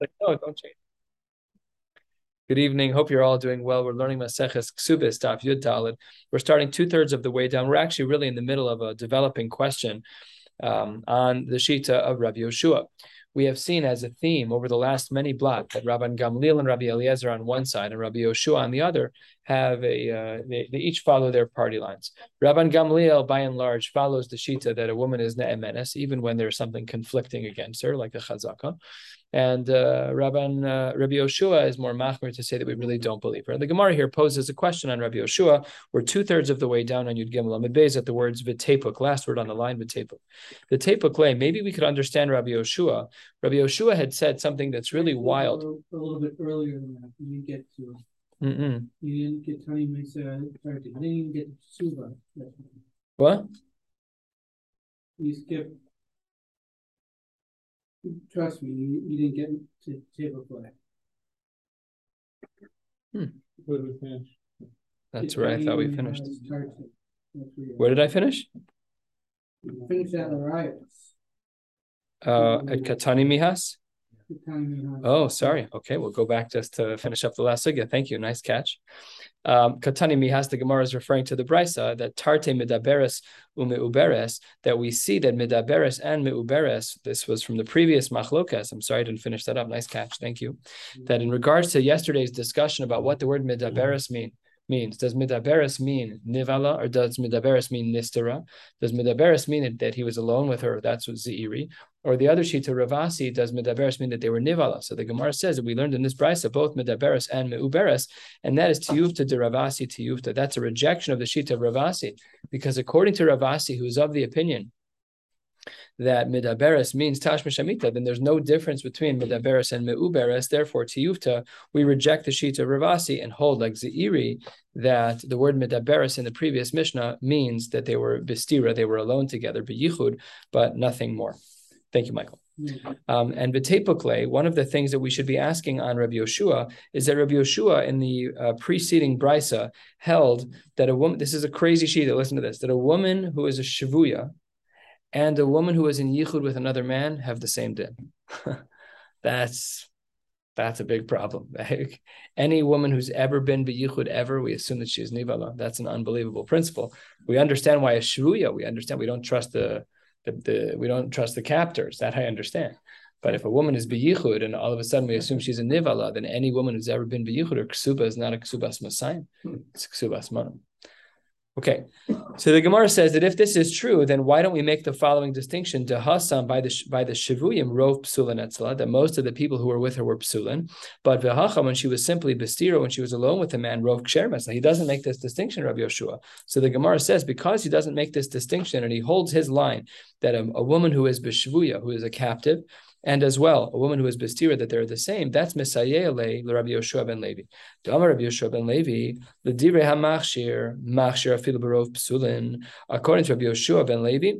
Like, no, don't change. Good evening. Hope you're all doing well. We're learning Maseches Ksubis Daf Yud Dalid. We're starting two thirds of the way down. We're actually really in the middle of a developing question um, on the Shita of Rabbi Yoshua. We have seen as a theme over the last many blocks that Rabban Gamliel and Rabbi Eliezer on one side and Rabbi Yoshua on the other have a uh, they, they, each follow their party lines. Rabban Gamliel, by and large, follows the shita that a woman is ne'emenes even when there's something conflicting against her, like a chazaka. And uh, Rabban uh, Rabbi Yoshua is more machmir to say that we really don't believe her. The Gemara here poses a question on Rabbi Yoshua. We're two thirds of the way down on Yud Gimel Amid Beis at the words v'tepuk. Last word on the line v'tepuk. The tepuk lay. Maybe we could understand Rabbi Yoshua. Rabbi Yoshua had said something that's really wild. A little, bit earlier than that, you get to. Mm-mm. You didn't get Tani Mesa. You didn't get Suba. What? You skipped Trust me, you, you didn't get to table flag. Hmm. Where did we finish? That's where I thought we finished. Where did I finish? Finish at Arias. Uh, at Katani Mihas? Oh, sorry. Okay, we'll go back just to finish up the last sugya. Thank you. Nice catch. Um, Katani Mihas, the Gemara is referring to the Brisa that Tarte Midaberes Umeuberes, that we see that Midaberes and Meuberes, this was from the previous Machlokas. I'm sorry I didn't finish that up. Nice catch. Thank you. That in regards to yesterday's discussion about what the word Midaberes mean, means. Does midaberes mean nivala or does midaberes mean nistera? Does midaberes mean that he was alone with her? That's what zeiri. Or the other shita Ravasi does midaberes mean that they were nivala? So the Gemara says that we learned in this brisa both midaberes and meuberes, and that is tiyuvta de Ravasi tiyuvta. That's a rejection of the shita Ravasi, because according to Ravasi, who's of the opinion that midaberes means tashma shamita, then there's no difference between midaberes and meuberes. Therefore, tiyufta, we reject the sheet of Ravasi and hold like Zeiri that the word midaberes in the previous Mishnah means that they were bistira, they were alone together, beyichud, but nothing more. Thank you, Michael. Um, and V'tepukle, one of the things that we should be asking on Rabbi Yoshua is that Rabbi Yoshua in the uh, preceding brisa held that a woman, this is a crazy sheet, listen to this, that a woman who is a shavuya, and a woman who is in yichud with another man have the same din. that's that's a big problem. Any woman who's ever been yichud ever, we assume that she is nivala. That's an unbelievable principle. We understand why a shvuya. We understand we don't trust the, the, the we don't trust the captors. That I understand. But if a woman is beyichud and all of a sudden we assume she's a nivala, then any woman who's ever been beyichud or ksuba is not a ksubas masayim. Hmm. It's a ksubas manam. Okay, so the Gemara says that if this is true, then why don't we make the following distinction to Hassan by the by the Shivuyim rove psulin etzla that most of the people who were with her were psulin, but v'hacha when she was simply bestira when she was alone with the man rove kshermes. He doesn't make this distinction, Rabbi Yoshua. So the Gemara says because he doesn't make this distinction and he holds his line that a, a woman who is beshvuya, who is a captive, and as well, a woman who is bestira that they're the same, that's Misayele, Rabbi Yoshua ben Levi. Damar Rabbi Yoshua ben Levi, the Dire HaMachshir, Machshir Afilu Barov Psulin. According to Rabbi Yoshua ben Levi,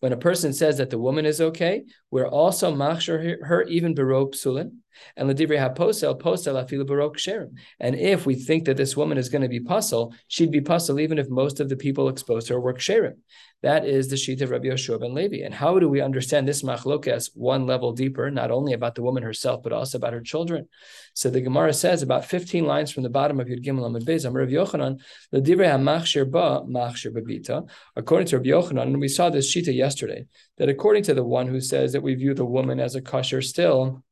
when a person says that the woman is okay, we're also machshir her even barok psulin. And ladivri haposel posel afilu barok sherim. And if we think that this woman is going to be puzzle, she'd be puzzle even if most of the people exposed to her were sherim. That is the sheet of Rabbi Yoshua ben Levi. And how do we understand this machlokas one level deeper, not only about the woman herself, but also about her children? So the Gemara says about 15 lines from the bottom of Yud Gimel Amud Beis, Amar Rav Yochanan, L'divrei HaMachshir Ba, Machshir Babita. According to Rabbi Yochanan, and we saw this shita yesterday, that according to the one who says that we view the woman as a kosher still,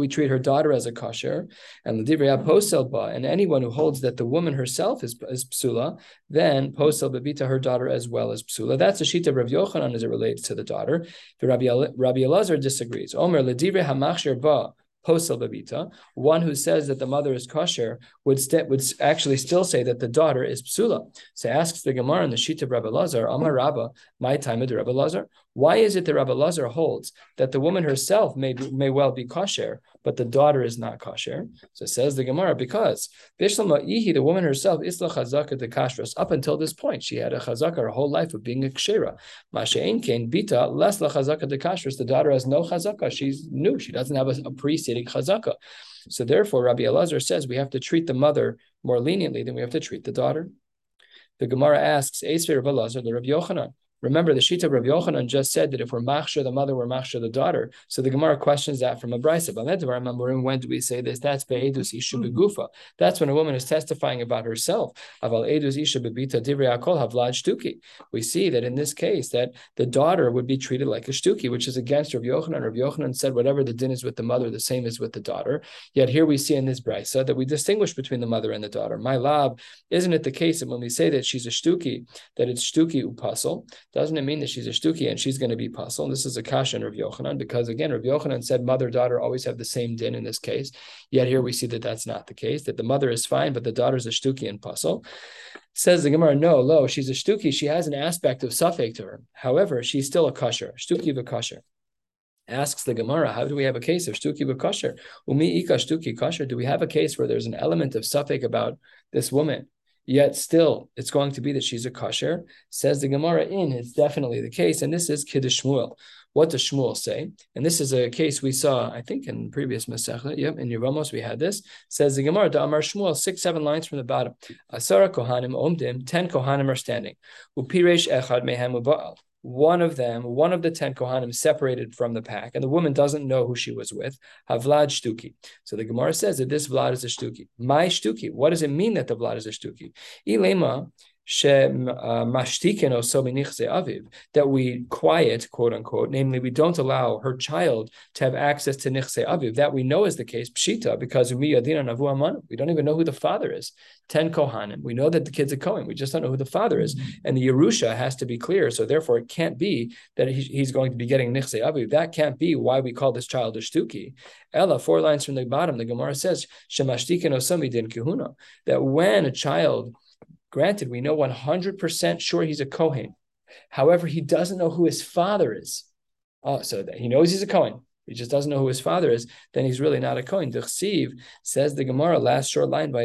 we treat her daughter as a kosher, and l'divrei posel ba, and anyone who holds that the woman herself is, is psula, then posel bebita her daughter as well as psula. That's a sheet of Rav Yochanan as it relates to the daughter. The Rabbi, Rabbi Elazar disagrees. Omer l'divrei hamachshir ba posel babita, one who says that the mother is kosher would st- would actually still say that the daughter is psula. So asks the Gemara in the sheet of Rabbi Lazar, Amar Rabba, my time of the Rabbi Lazar. Why is it that Rabbi Lazar holds that the woman herself may may well be kosher, but the daughter is not kosher? So says the Gemara because Bishlama Ihi, the woman herself, Isla Chazaka de. Up until this point, she had a chazaka her whole life of being a kshera. Mashein Kain Bita less La Chazaka de. The daughter has no chazaka. She's new. She doesn't have a, a preceding chazaka. So therefore, Rabbi Elazar says we have to treat the mother more leniently than we have to treat the daughter. The Gemara asks, Esver Rabbi Elazar, the Rabbi Yochanan. Remember, the Shita of Rav Yochanan just said that if we're machshir the mother, we're machshir the daughter. So the Gemara questions that from a brisa. When do we say this? That's be'edus isha hmm. begufa. That's when a woman is testifying about herself. Aval edus isha bebita divrei akol havlad shtuki. We see that in this case that the daughter would be treated like a shtuki, which is against Rav Yochanan. Rav Yochanan said whatever the din is with the mother, the same is with the daughter. Yet here we see in this brisa that we distinguish between the mother and the daughter. My lab, isn't it the case that when we say that she's a shtuki, that it's shtuki upasel? Doesn't it mean that she's a shtuki and she's going to be pasel? This is a kasha in Rav Yochanan because again, Rav Yochanan said mother daughter always have the same din in this case. Yet here we see that that's not the case. That the mother is fine, but the daughter is a shtuki and pasel. Says the Gemara, no, lo, she's a shtuki. She has an aspect of suffix to her. However, she's still a kosher, shtuki v'kosher. Asks the Gemara, how do we have a case of shtuki v'kosher? Umi ika shtuki. Do we have a case where there's an element of suffix about this woman? Yet still, it's going to be that she's a kosher. Says the Gemara in, it's definitely the case. And this is Kiddush Shmuel. What does Shmuel say? And this is a case we saw, I think, in previous Masechta. Yep, in Yevamos we had this. Says the Gemara, Amar Shmuel, six, seven lines from the bottom. Asara Kohanim Omdim, ten Kohanim are standing. Upiresh Echad Mehem Uba'al one of them, one of the ten Kohanim separated from the pack, and the woman doesn't know who she was with, Havlad Shtuki. So the Gemara says that this Vlad is a Shtuki. My Shtuki. What does it mean that the Vlad is a Shtuki? Ilema Uh, that we quiet, quote unquote, namely, we don't allow her child to have access to nichse aviv. That we know is the case, pshita, because we don't even know who the father is. Ten kohanim. We know that the kid's a kohen. We just don't know who the father is. Mm-hmm. And the Yerusha has to be clear. So therefore, it can't be that he's going to be getting nichse aviv. That can't be why we call this child a shtuki. Ella, four lines from the bottom, the Gemara says, shemashtikin osami din kahuna, that when a child Granted, we know 100% sure he's a Kohen. However, he doesn't know who his father is. Oh, so that he knows he's a Kohen. He just doesn't know who his father is, then he's really not a Kohen. Dechsiv says the Gemara, last short line by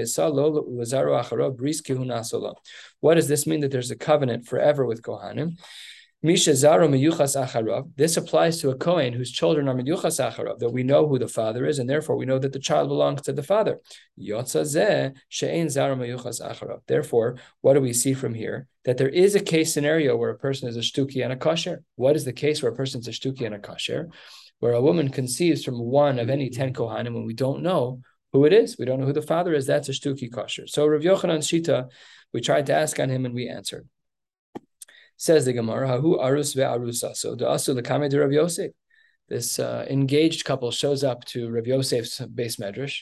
What does this mean that there's a covenant forever with Kohanim? Misha Zaro Meyuchas Acharav. This applies to a Kohen whose children are Meyuchas Acharav, that we know who the father is, and therefore we know that the child belongs to the father. Therefore, what do we see from here? That there is a case scenario where a person is a shtuki and a kosher. What is the case where a person is a shtuki and a kosher? Where a woman conceives from one of any ten Kohanim when we don't know who it is. We don't know who the father is. That's a shtuki kosher. So Rav Yochanan Shita, we tried to ask on him and we answered. Says the Gemara, Hahu Arus ve'arusa. So the Asu Lakame de Rav Yosef. This uh, engaged couple shows up to Rav Yosef's base medrash.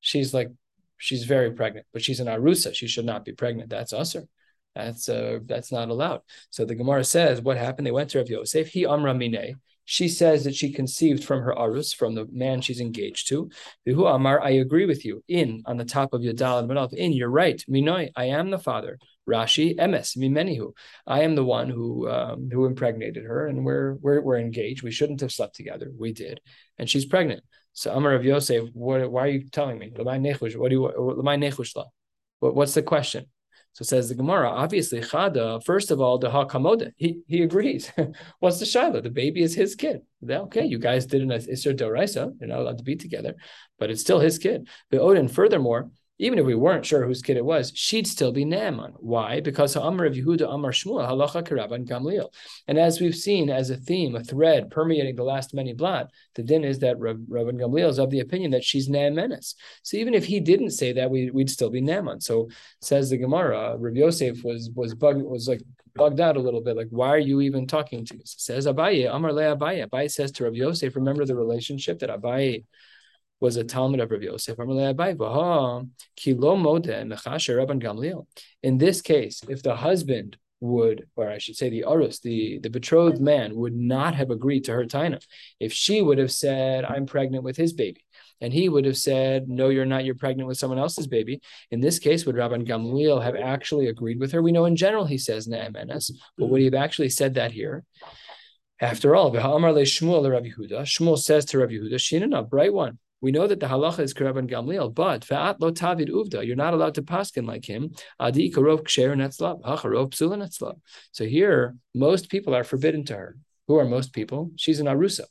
She's like, she's very pregnant, but she's an Arusa. She should not be pregnant. That's Usr. That's uh, that's not allowed. So the Gemara says, what happened? They went to Rav Yosef. He Amra Mine. She says that she conceived from her arus, from the man she's engaged to. Vihu Amar, I agree with you. In on the top of your Yadal and In, you're right. Minoi, I am the father. Rashi, emes, mimenihu. I am the one who um, who impregnated her, and we're, we're we're engaged. We shouldn't have slept together. We did, and she's pregnant. So Amar of Yosef, what? Why are you telling me? What do you? What, what's the question? So says the Gemara, obviously Chada, first of all, the Hakamoda, he he agrees. What's the Shiloh? The baby is his kid. Okay, you guys did an Isser Doraisa, you're not allowed to be together, but it's still his kid. But Odin, furthermore, even if we weren't sure whose kid it was, she'd still be Naaman. Why? Because Amar of Yehuda, Amar Shmuel, Halacha Karaban Gamliel. And as we've seen as a theme, a thread permeating the last many blot, the din is that Rabban Gamliel is of the opinion that she's Naamanis. So even if he didn't say that, we, would still be Naaman. So says the Gemara, Rav Yosef was was bug was like bugged out a little bit. Like, why are you even talking to us? Says Abaye, Amar Le Abaye. Abaye says to Rav Yosef, remember the relationship that Abaye was a Talmud of Rav Yosef. In this case, if the husband would, or I should say the Arus, the, the betrothed man, would not have agreed to her taina, if she would have said, I'm pregnant with his baby, and he would have said, No, you're not, you're pregnant with someone else's baby. In this case, would Rabban Gamliel have actually agreed with her? We know in general he says Na'amanas, but would he have actually said that here? After all, Shmuel the Rabbi Huda, Shmuel says to Rav Yehuda, Shinana, bright one. We know that the halacha is Karaban Gamliel, but fa'at lo tavid uvda. You're not allowed to paskin like him. Adi karov ksher netzlav, hacharov psula netzlav. So here, most people are forbidden to her. Who are most people? She's an arusa.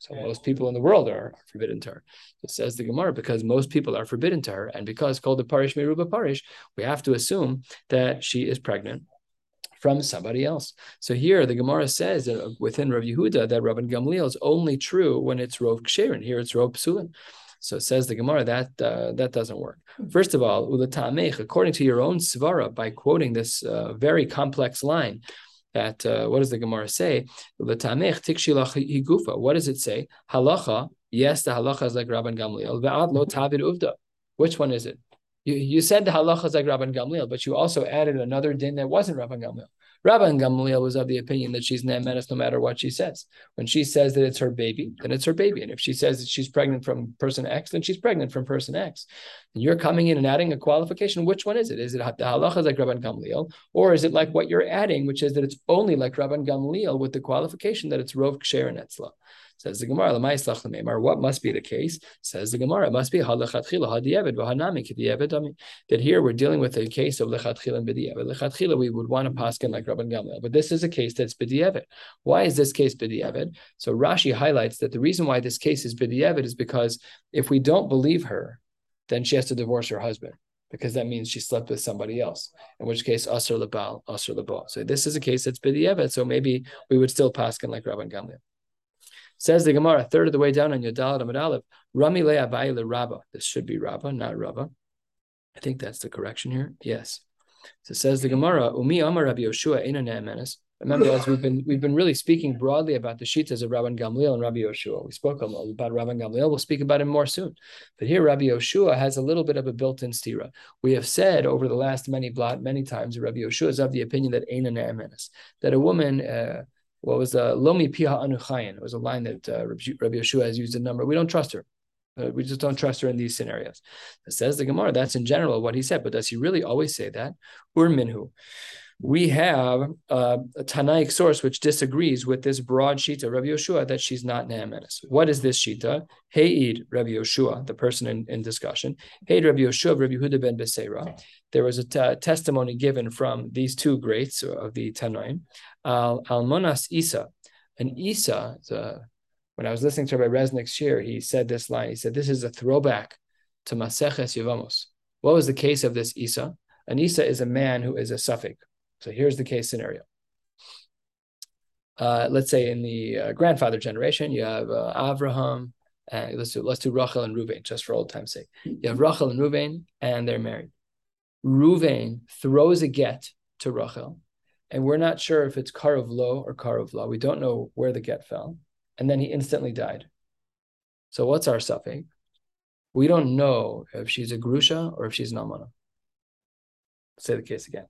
So most people in the world are, forbidden to her. It says the Gemara, because most people are forbidden to her, and because called the parish meruba parish, we have to assume that she is pregnant from somebody else. So here the Gemara says that within Rav Yehuda that Rabban Gamliel is only true when it's Rov Ksherin. Here it's Rov Psulin. So it says the Gemara that uh, that doesn't work. First of all, ulatamech, according to your own svara, by quoting this uh, very complex line, that uh, what does the Gemara say? Ulatamech tikshilach higufa. What does it say? Halacha. Yes, the halacha is like Rabban Gamliel. Ve'ad lo tavid uvda. Which one is it? You, you said the halacha is like Rabban Gamliel, but you also added another din that wasn't Rabban Gamliel. Rabban Gamliel was of the opinion that she's ne'emenes no matter what she says. When she says that it's her baby, then it's her baby. And if she says that she's pregnant from person X, then she's pregnant from person X. And you're coming in and adding a qualification. Which one is it? Is it the halacha is like Rabban Gamliel, or is it like what you're adding, which is that it's only like Rabban Gamliel with the qualification that it's rov ksher and etzla? Says the Gemara, what must be the case? Says the Gemara, it must be that here we're dealing with a case of lechatchila and b'di'evet. Lechatchila, we would want to paskin like Rabban Gamliel, but this is a case that's b'di'evet. Why is this case b'di'evet? So Rashi highlights that the reason why this case is b'di'evet is because if we don't believe her, then she has to divorce her husband because that means she slept with somebody else. In which case, asr lebal, asr lebal. So this is a case that's b'di'evet. So maybe we would still paskin like Rabban Gamliel. Says the Gemara, a third of the way down on Yodal Amad Aleph, Rami le Abaye Rabba. This should be Rabba, not Rabba. I think that's the correction here. Yes. So says the Gemara, Umi Amar Rabbi Yoshua Ne'emenes. Remember, as we've been we've been really speaking broadly about the shitas of Rabban Gamliel and Rabbi Yoshua. We spoke about Rabban Gamliel. We'll speak about him more soon. But here, Rabbi Yoshua has a little bit of a built-in stira. We have said over the last many blot many times, Rabbi Yoshua is of the opinion that Ena Ne'emenes, that a woman. Uh, what was the Lomi Piha Anuchayin? It was a line that uh, Rabbi Yeshua has used a number. We don't trust her. Uh, we just don't trust her in these scenarios. It says the Gemara. That's in general what he said, but does he really always say that? Ur minhu we have uh, a Tanaic source which disagrees with this broad shita, Rabbi Yeshua, that she's not Ne'emenes. What is this shita? Heid Rabbi Yeshua, the person in, in discussion. Heid Rabbi Yeshua, Rabbi Huda ben Beseira. There was a t- testimony given from these two greats of the Tanoim. Al Almonas Isa. And Isa, the, when I was listening to Rabbi Resnick's shir, he said this line. He said, This is a throwback to Maseches Yevamos. What was the case of this Isa? An Isa is a man who is a suffix so here's the case scenario. Uh, let's say in the uh, grandfather generation, you have uh, Avraham. And let's do let's do Rachel and Ruvain just for old time's sake. You have Rachel and Ruvain, and they're married. Ruvain throws a get to Rachel, and we're not sure if it's Karav Lo or Karav Lo. We don't know where the get fell, and then he instantly died. So what's our suffix? We don't know if she's a grusha or if she's an almana. Say the case again.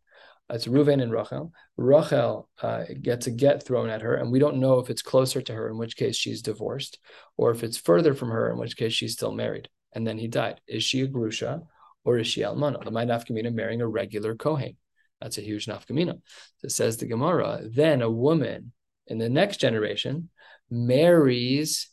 It's Reuven and Rachel. Rachel uh, gets a get thrown at her, and we don't know if it's closer to her, in which case she's divorced, or if it's further from her, in which case she's still married. And then he died. Is she a grusha or is she almana? The might nafkamina marrying a regular kohen. That's a huge nafkamina. So says the Gemara. Then a woman in the next generation marries.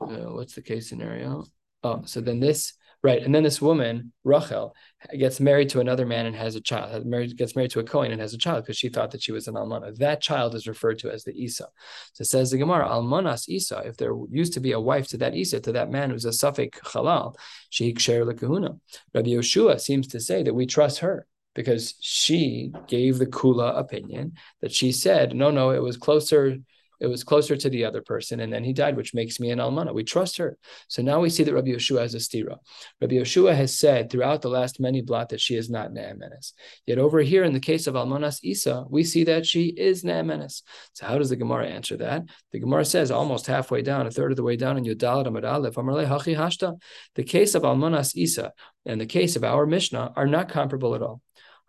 Uh, what's the case scenario? Oh, so then this Right. And then this woman, Rachel, gets married to another man and has a child, gets married to a Kohen and has a child because she thought that she was an Almana. That child is referred to as the Isa. So says the Gemara, Almanas Isa, if there used to be a wife to that Isa, to that man who's a suffix halal, sheik ksher lekahuna. Rabbi Yoshua seems to say that we trust her because she gave the Kula opinion that she said, no, no, it was closer it was closer to the other person, and then he died, which makes me an almana. We trust her. So now we see that Rabbi Yeshua has a stira. Rabbi Yeshua has said throughout the last many blot that she is not ne'emenes. Yet over here, in the case of almanas Isa, we see that she is ne'emenes. So how does the Gemara answer that? The Gemara says almost halfway down, a third of the way down in Yudal Amad Aleph, Hachi Hashta. The case of almanas Isa and the case of our Mishnah are not comparable at all.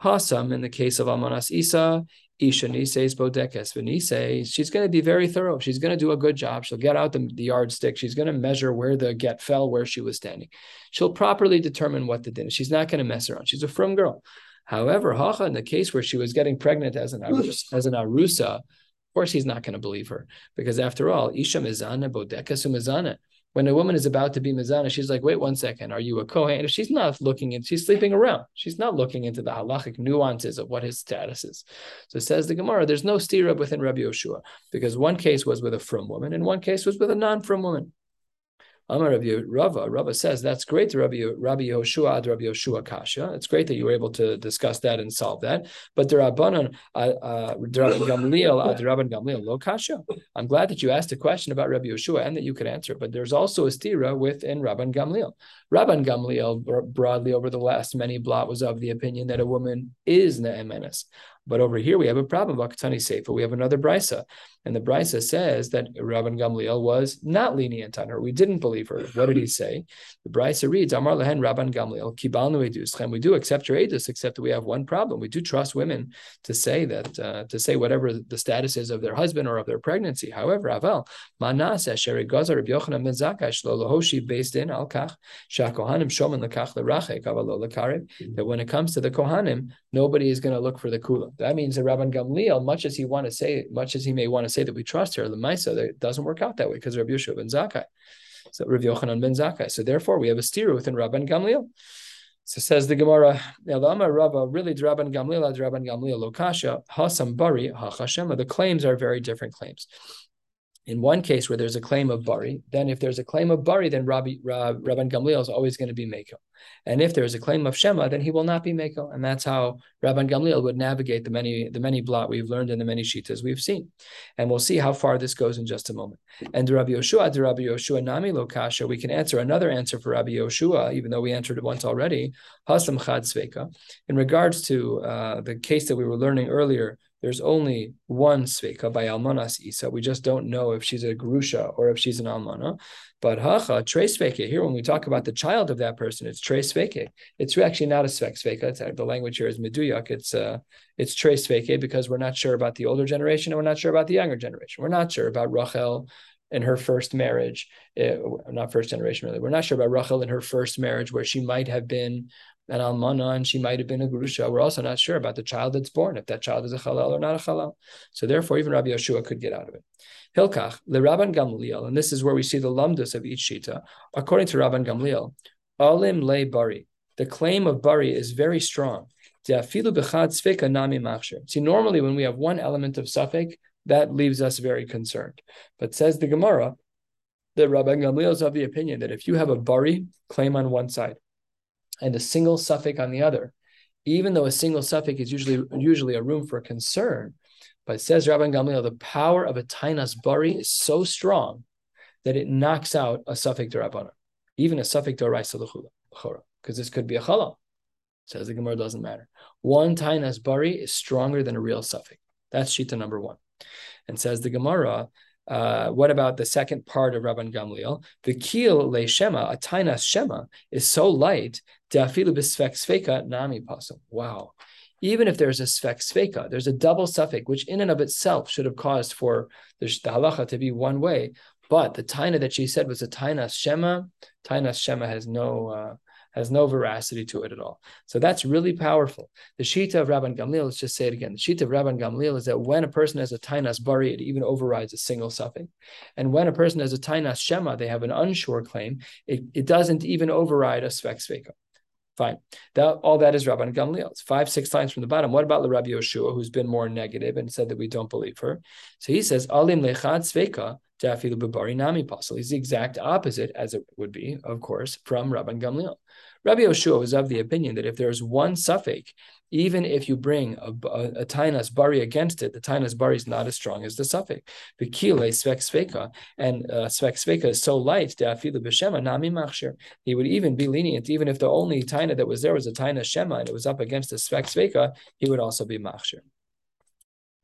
Hasam, in the case of Almanas Isa, Isha Nise's Bodekes Venise, she's going to be very thorough. She's going to do a good job. She'll get out the, the yardstick. She's going to measure where the get fell, where she was standing. She'll properly determine what the din is. She's not going to mess around. She's a frum girl. However, Hacha, in the case where she was getting pregnant as an as an arusa, of course he's not going to believe her because after all, Isha Mizana Bodekes Mizana when a woman is about to be mizana, she's like, wait one second, are you a Kohen? She's not looking in, she's sleeping around. She's not looking into the halachic nuances of what his status is. So says the Gemara, there's no stira within Rabbi Yoshua, because one case was with a from woman and one case was with a non-from woman. Amar Rabbi Rava, Rava says that's great. Rabbi Rabbi Yehoshua ad Rabbi Yehoshua Kasha. It's great that you were able to discuss that and solve that. But the Rabbanon uh, uh, Gamliel ad Rabban Gamliel lo Kasha. I'm glad that you asked a question about Rabbi Yehoshua and that you could answer. But there's also a stira within Rabban Gamliel. Rabban Gamliel broadly over the last many blot was of the opinion that a woman is ne'emenes. But over here we have a problem. Vakatani Sefer. We have another brisa, and the brisa says that Rabban Gamliel was not lenient on her. We didn't believe her. What did he say? The brisa reads, "Amar lehen Rabban Gamliel kibalnu eduschem." We do accept your edus, except that we have one problem. We do trust women to say that uh, to say whatever the status is of their husband or of their pregnancy. However, Aval manas sheri gazar Reb Yochanan ben Zakkai shlo lahoshi based in al kach shakohanim shomen lekach lerachek avalo lekarev. That when it comes to the kohanim, nobody is going to look for the kula. That means that Rabban Gamliel, much as he want to say, much as he may want to say that we trust her, the Maisa, that doesn't work out that way because Rabbi Yeshua ben Zakkai. So Rabbi Yochanan ben Zakkai. So therefore, we have a steer within Rabban Gamliel. So says the Gemara, Elama Rava, really Rabban Gamliel, Rabban Gamliel, Lokasha, Hasam Bari, Hachashema. The claims are very different claims in one case where there's a claim of bari, then if there's a claim of bari, then Rabbi, Rabban Gamliel is always going to be meko. And if there's a claim of shema, then he will not be meko. And that's how Rabban Gamliel would navigate the many the many blot we've learned and the many shitas we've seen. And we'll see how far this goes in just a moment. And Rabbi Yoshua, Rabbi Yoshua Nami Lokasha, we can answer another answer for Rabbi Yoshua, even though we answered it once already. Hasam Chad Sveka. In regards to uh, the case that we were learning earlier there's only one sveka by almanas isa. We just don't know if she's a grusha or if she's an almana. But hacha tre sveke. Here, when we talk about the child of that person, it's tre sveke. It's actually not a svek sveka. Uh, the language here is meduyak. It's uh, it's tre sveke because we're not sure about the older generation and we're not sure about the younger generation. We're not sure about Rachel in her first marriage, uh, not first generation really. We're not sure about Rachel in her first marriage, where she might have been an almana and she might have been a grusha. We're also not sure about the child that's born, if that child is a halal or not a halal. So therefore, even Rabbi Yeshua could get out of it. Hilkach, the Rabban Gamliel, and this is where we see the lumdus of each shita. According to Rabban Gamliel, alim le bari. The claim of bari is very strong. See, normally when we have one element of suffix, that leaves us very concerned. But says the Gemara, that Rabban Gamliel is of the opinion that if you have a bari claim on one side and a single suffix on the other, even though a single suffix is usually usually a room for concern, but says Rabban Gamliel, the power of a tainas bari is so strong that it knocks out a suffix derabana, even a suffix doraisa because this could be a chalal. Says the Gemara doesn't matter. One tainas bari is stronger than a real suffix. That's shita number one. And says the Gemara, uh, what about the second part of Rabban Gamliel? The keel le shema, a tainas shema, is so light, de'afilu b'sfek sveka nami pasum. Wow. Even if there's a sfek sveka, there's a double suffix, which in and of itself should have caused for the, the halacha to be one way. But the taina that she said was a tainas shema. Tainas shema has no uh, has no veracity to it at all. So that's really powerful. The Shita of Rabban Gamliel, let's just say it again. The Shita of Rabban Gamliel is that when a person has a Tainas Bari, it even overrides a single suffix. And when a person has a Tainas Shema, they have an unsure claim, it, it doesn't even override a Svek Sveka. Fine. That, all that is Rabban Gamliel. It's five, six lines from the bottom. What about the Rabbi Yoshua, who's been more negative and said that we don't believe her? So he says, Alim lechad sveka jafilu bebari nami pasul. He's the exact opposite, as it would be, of course, from Rabban Gamliel. Rabbi Yoshua was of the opinion that if there's one suffix, even if you bring a, a, a tainas bari against it, the tainas bari is not as strong as the suffix. The kile svek sveka, and uh, svek sveka is so light, de'afilu b'shema nami machshir. He would even be lenient, even if the only taina that was there was a taina shema and it was up against the svek sveka, he would also be machshir.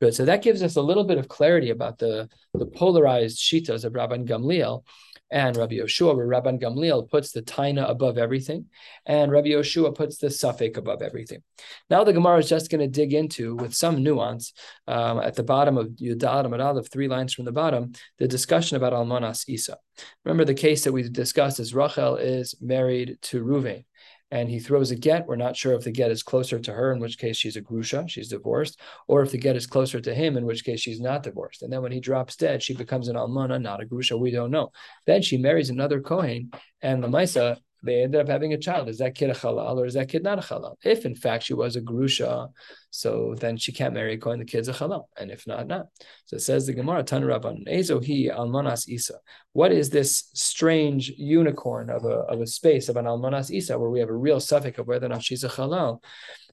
Good. So that gives us a little bit of clarity about the, the polarized shitas of Rabban Gamliel and Rabbi Yoshua, where Rabban Gamliel puts the taina above everything, and Rabbi Yoshua puts the suffix above everything. Now the Gemara is just going to dig into, with some nuance, um, at the bottom of Yudal Amad three lines from the bottom, the discussion about Almanas Isa. Remember the case that we discussed is Rachel is married to Ruvain and he throws a get. We're not sure if the get is closer to her, in which case she's a grusha, she's divorced, or if the get is closer to him, in which case she's not divorced. And then when he drops dead, she becomes an almana, not a grusha. We don't know. Then she marries another kohen, and the Maisa, they ended up having a child. Is that kid a halal or is that kid not a halal? If in fact she was a grusha, so then she can't marry a. The kid's a halal, and if not, not. So it says the Gemara, Tan Rabban, Ezohi Almanas Isa. What is this strange unicorn of a, of a space of an Almanas Isa where we have a real suffix of whether or not she's a halal?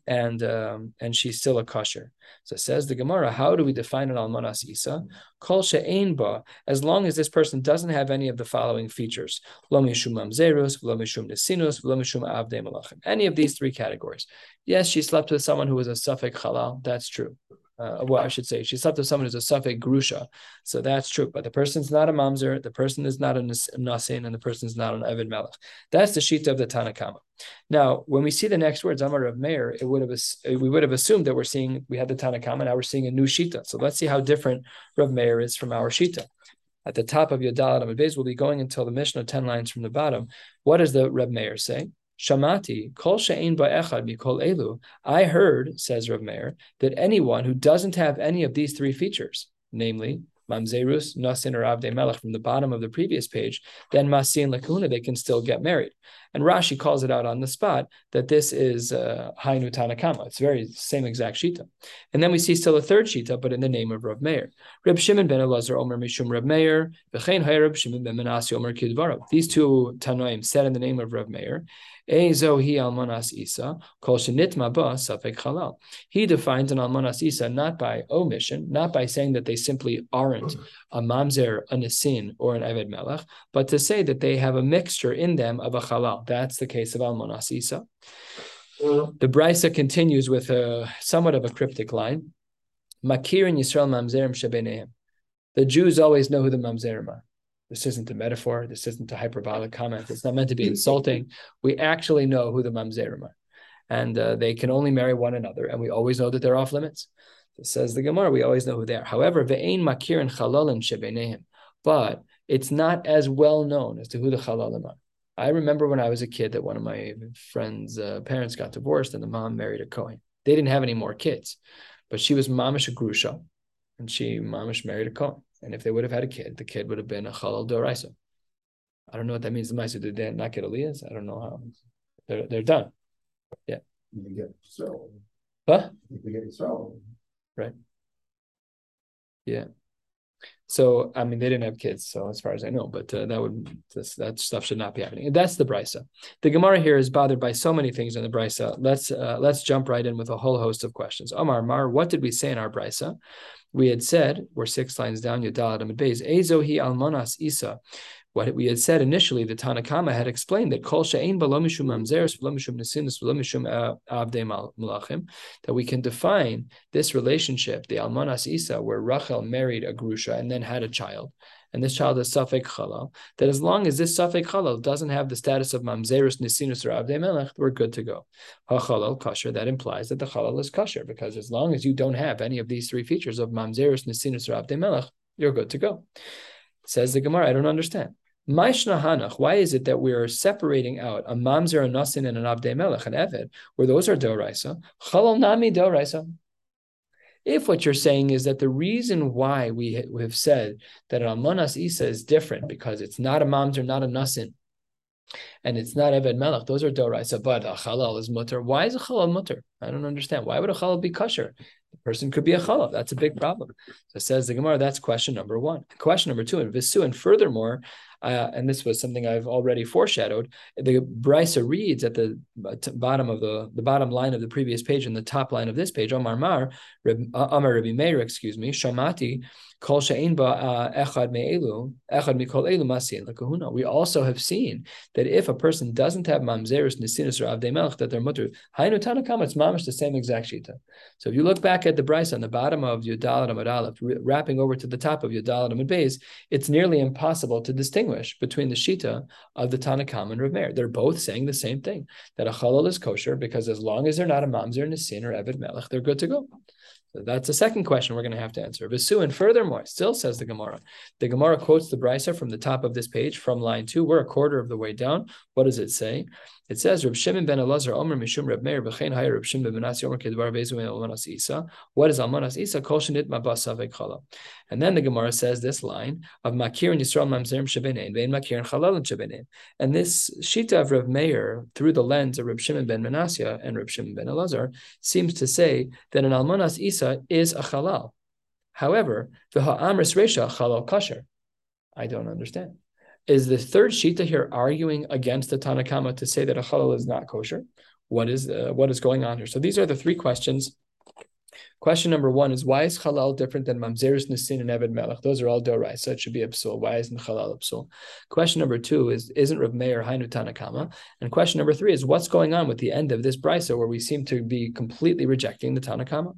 and um, and she's still a kosher. So it says the Gemara, how do we define an almanas isa? Kol she'ein ba, as long as this person doesn't have any of the following features: lo mishum mamzerus, lo mishum nesinus, lo mishum avdei malachim. Any of these three categories. Yes, she slept with someone who was a suffix halal. That's true uh, well, I should say, she slept with someone who's a suffix grusha. So that's true. But the person's not a mamzer, the person is not a nasin, and the person's not an Evid Melech. That's the sheet of the Tanakama. Now, when we see the next words, Amar of Meir, it would have we would have assumed that we're seeing we had the Tanakama, now we're seeing a new shita. So let's see how different Rav Meir is from our shita. At the top of Yodal Amid Beis, we'll be going until the Mishnah, 10 lines from the bottom. What does the Reb Meir say? Shamati, kol she'ein ba'echad mikol elu. I heard, says Rav Meir, that anyone who doesn't have any of these three features, namely mamzerus, nasin, or avde melech from the bottom of the previous page, then masin lakuna, they can still get married. And Rashi calls it out on the spot that this is uh, Hainu Tanakama. It's very same exact shita. And then we see still a third shita, but in the name of Rav Meir. Reb Shimon ben Elazar Omer Mishum Rav Meir, V'chein Reb Shimon ben Menashe Omer Kidvarav. These two Tanoim said in the name of Rav Meir, Ezo hi almanas isa, kol shenitma ba safek halal. He defines an almanas isa not by omission, not by saying that they simply aren't a mamzer, a nisin, or an eved melech, but to say that they have a mixture in them of a halal. That's the case of almanas isa. The Brisa continues with a somewhat of a cryptic line. Makir in Yisrael mamzerim shebeneim. The Jews always know who the mamzerim are. This isn't a metaphor. This isn't a hyperbolic comment. It's not meant to be insulting. We actually know who the mamzerim are, and uh, they can only marry one another, and we always know that they're off limits. It says the Gemara, we always know who they are. However, ve'ein makir and chalalim shebeneim, but it's not as well known as to who the chalalim are. I remember when I was a kid that one of my friends' uh, parents got divorced, and the mom married a Kohen. They didn't have any more kids, but she was mamish a grusha, and she mamish married a Kohen. And if they would have had a kid, the kid would have been a Chalal Doraisa. I don't know what that means. The Maisa did they not get Elias? I don't know how. They're they're done. Yeah. You get so. Huh? You get so. Right. Yeah. So I mean, they didn't have kids, so as far as I know, but uh, that would this, that stuff should not be happening. And that's the brisa. The Gemara here is bothered by so many things in the brisa. Let's uh, let's jump right in with a whole host of questions. Omar Mar, what did we say in our brisa? we had said, we're six lines down, Yadalat Amid Beis, Ezohi Almanas Isa. What we had said initially, the Tanakama had explained that Kol She'ein Balo Mishum Mamzeres, Balo Mishum Nesinus, Balo Mishum uh, Avdei Malachim, that we can define this relationship, the Almanas Isa, where Rachel married a Grusha and then had a child, and this child is Safek Chalal, that as long as this Safek Chalal doesn't have the status of Mamzerus Nisinus or Avdei Melech, we're good to go. HaChalal kosher, that implies that the Chalal is kosher, because as long as you don't have any of these three features of Mamzerus Nisinus or Avdei Melech, you're good to go. Says the Gemara, I don't understand. Why is it that we're separating out a mamzer, a nasin, and an abdei melech, an eved, where those are doraisa? Chalal nami doraisa. If what you're saying is that the reason why we have said that an almanas isa is different because it's not a mamzer, not a nasin, and it's not Eved Melech, those are Doraisa, but a halal is mutter. Why is a halal mutter? I don't understand. Why would a halal be kosher? The person could be a halal. That's a big problem. So says the Gemara, that's question number one. Question number two, and Visu, and furthermore, uh, and this was something I've already foreshadowed. The Brisa reads at the bottom of the the bottom line of the previous page and the top line of this page. Omar Mar, uh, Omar Rabbi Meir, excuse me, Shamati, uh. We also have seen that if a person doesn't have Mamzerus, Nisinus, or Avdei Melech, that they're mutter. Hainu Tanakam, it's mamish the same exact shita. So if you look back at the Brisa on the bottom of Yudalat Amad Aleph, wrapping over to the top of Yudalat Amad Beis, it's nearly impossible to distinguish between the shita of the Tanakam and Rav Meir. They're both saying the same thing that a halal is kosher because as long as they're not a mamzer, nisin, or eved melech, they're good to go. So that's the second question we're going to have to answer. Visu, and furthermore, still says the Gemara. The Gemara quotes the Brisa from the top of this page, from line two. We're a quarter of the way down. What does it say? It says, Reb Shimon ben Elazar Omer Mishum Reb Meir B'chein Hayir Reb Shimon ben Menashe Omer Kedvar Vezu Almanas Isa. What is Almanas Isa? Kol Shenit Mabasa Vekhala. And then the Gemara says this line of Makir and Yisrael Mamzerim Shebenein Vein Makir and Chalal and Shebenein. And this Shita of Reb Meir through the lens of Reb Shimon ben Menashe and Reb Shimon ben Elazar seems to say that an Almanas Isa is a Chalal. However, the ha'amris resha halal kosher. I don't understand. Is the third shita here arguing against the Tanakama to say that a halal is not kosher? What is uh, what is going on here? So these are the three questions Question number one is why is halal different than mamzeris, nisin, and eved melech? Those are all dorai, so it should be a psul. Why isn't halal a psul? Question number two is isn't Rav Meir hainu tanakama? And question number three is what's going on with the end of this brisa where we seem to be completely rejecting the tanakama?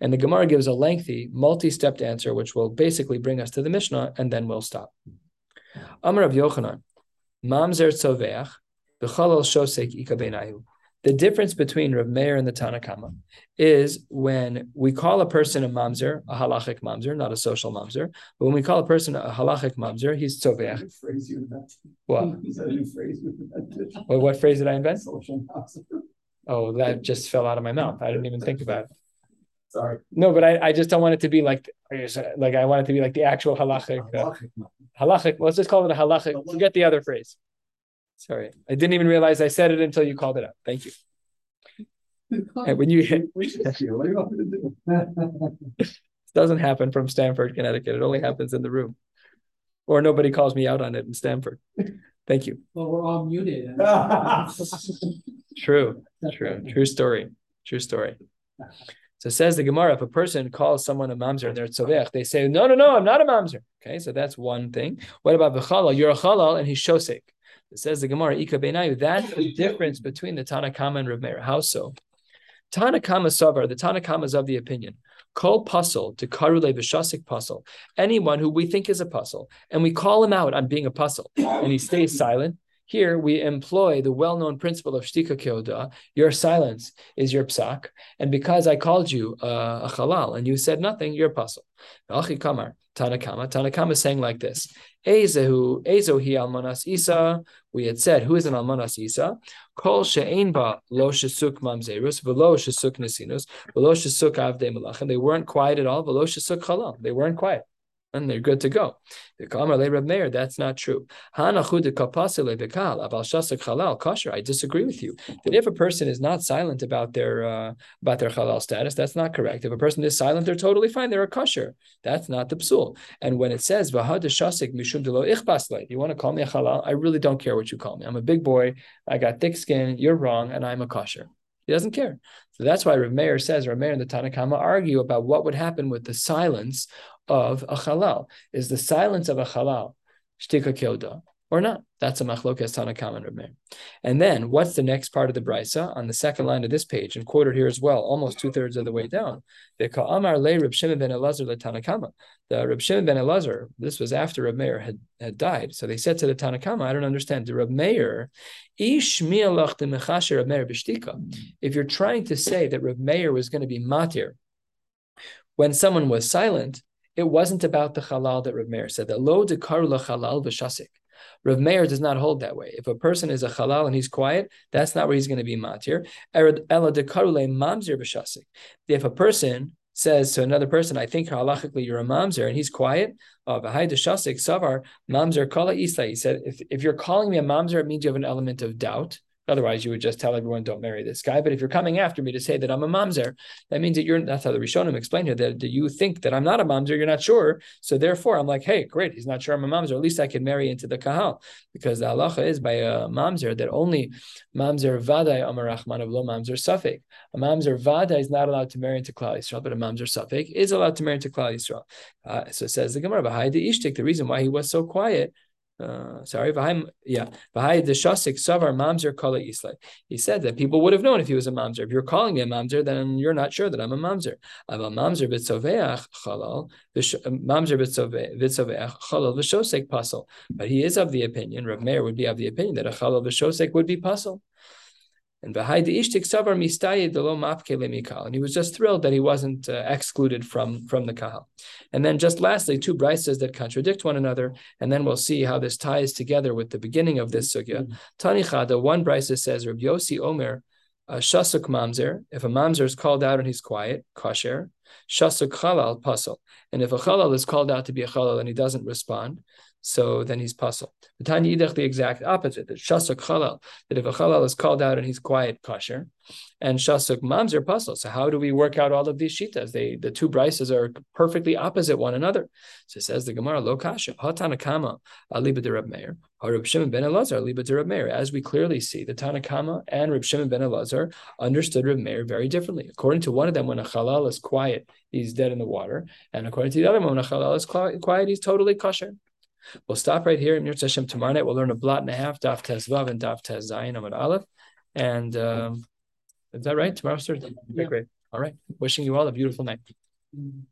And the Gemara gives a lengthy, multi-stepped answer, which will basically bring us to the Mishnah, and then we'll stop. Amar of Yochanan, mamzer tzoveach, b'chalal shosek ikabenayu. The difference between Rav Meir and the Tanakama is when we call a person a mamzer, a halachic mamzer, not a social mamzer. But when we call a person a halachic mamzer, he's tzoveach. What? well, what phrase did I invent? Social mamzer. Oh, that just fell out of my mouth. I didn't even think about it. Sorry. No, but I, I just don't want it to be like like I want it to be like the actual halachic. Uh, halachic. Let's just call it a halachic. Forget the other phrase. Sorry, I didn't even realize I said it until you called it out. Thank you. And when you hit, doesn't happen from Stamford, Connecticut. It only happens in the room, or nobody calls me out on it in Stamford. Thank you. Well, we're all muted. true, true, true story, true story. So says the Gemara, if a person calls someone a mamzer and they're tzovech, they say, no, no, no, I'm not a mamzer. Okay, so that's one thing. What about the chalal? You're a chalal and he's shosek. It says the Gemara, Ika Beinayu, that's the difference between the Tanakama and Rav Meir. How so? Tanakama Savar, the Tanakama is of the opinion. Call puzzle to karule b'shasik puzzle. Anyone who we think is a puzzle, and we call him out on being a puzzle, and he stays silent. Here we employ the well-known principle of shtika keoda. Your silence is your psak, and because I called you uh, a halal and you said nothing, you're a puzzle. Achi kamar. Tanakama. Tanakama is saying like this: Ezehu, Ezohi almanas Isa. We had said, who is an almanas Isa? Kol she'ein ba lo shesuk mamzerus, velo shesuk nesinus, velo shesuk avde malachim. They weren't quiet at all. Velo shesuk halal. They weren't quiet and they're good to go. That's not true. I disagree with you. That if a person is not silent about their uh, about their halal status, that's not correct. If a person is silent, they're totally fine. They're a kosher. That's not the psul. And when it says you want to call me a halal, I really don't care what you call me. I'm a big boy. I got thick skin. You're wrong, and I'm a kosher. He doesn't care. So that's why Rav Meir says, Rav Meir and the Tanakama argue about what would happen with the silence of a halal. Is the silence of a halal shtika kilda or not? That's a machlokas Tanakam and. And then what's the next part of the brisa on the second line of this page and quoted here as well, almost two thirds of the way down. The Ka'amar le Reb Shimon ben Elazar le Tanakama. The Reb Shimon ben Elazar, this was after Reb Meir had, had died. So they said to the Tanakama, I don't understand. The Reb Meir, if you're trying to say that Reb Meir was going to be matir when someone was silent, it wasn't about the halal that Rav Meir said. That lo dekaru halal v'shasik. Rav Meir does not hold that way. If a person is a halal and he's quiet, that's not where he's going to be matir. Ela dekaru mamzir v'shasik. If a person says to another person, I think halachically you're a mamzer, and he's quiet, uh, savar mamzer kala isla. He said, if, if you're calling me a mamzer, it means you have an element of doubt. Otherwise, you would just tell everyone, don't marry this guy. But if you're coming after me to say that I'm a mamzer, that means that you're, that's how the Rishonim explained it, that, you think that I'm not a mamzer, you're not sure. So therefore, I'm like, hey, great, he's not sure I'm a mamzer. At least I can marry into the kahal. Because the halacha is by a mamzer that only mamzer vaday amarachman of lo mamzer safek. A mamzer vaday is not allowed to marry into Klal Yisrael, but a mamzer safek is allowed to marry into Klal Yisrael. Uh, so it says the Gemara, the ishtik, the reason why he was so quiet uh, sorry, yeah. He said that people would have known if he was a Mamzer. If you're calling me a Mamzer, then you're not sure that I'm a Mamzer. Aval Mamzer Bitzoveach Chalal, Mamzer Bitzoveach Chalal Vishosek Pasal. But he is of the opinion, Rav Meir would be of the opinion that a Chalal Vishosek would be Pasal. And and he was just thrilled that he wasn't uh, excluded from, from the kahal. And then just lastly, two brises that contradict one another, and then we'll see how this ties together with the beginning of this sugya. Mm-hmm. Tani Chada, one brisa says, Rabbi Yossi Omer, uh, shasuk mamzer, if a mamzer is called out and he's quiet, kosher, shasuk chalal pasal. And if a chalal is called out to be a chalal and he doesn't respond, so then he's puzzled. The Tanya Idach, the exact opposite. That Shasuk Chalal, that if a Chalal is called out and he's quiet, kosher, and Shasuk Mamzer puzzle. So how do we work out all of these shitas? They the two brises are perfectly opposite one another. So it says the Gemara, Lo Kasha, Hatanakama, Aliba de Reb Meir, Reb Shimon ben Elazar, Aliba de Meir. As we clearly see, the Tanakama and Reb Shimon ben Elazar understood Reb Meir very differently. According to one of them, when a Chalal is quiet, he's dead in the water, and according to the other one, when a Chalal is quiet, he's totally kosher. We'll stop right here. In Yirtzeh Hashem tomorrow night, we'll learn a blot and a half, Daf Tez Vav and Daf Tez Zayin Amad Aleph. And um, is that right? Tomorrow's Thursday. Okay, great. All right. Wishing you all a beautiful night. Mm.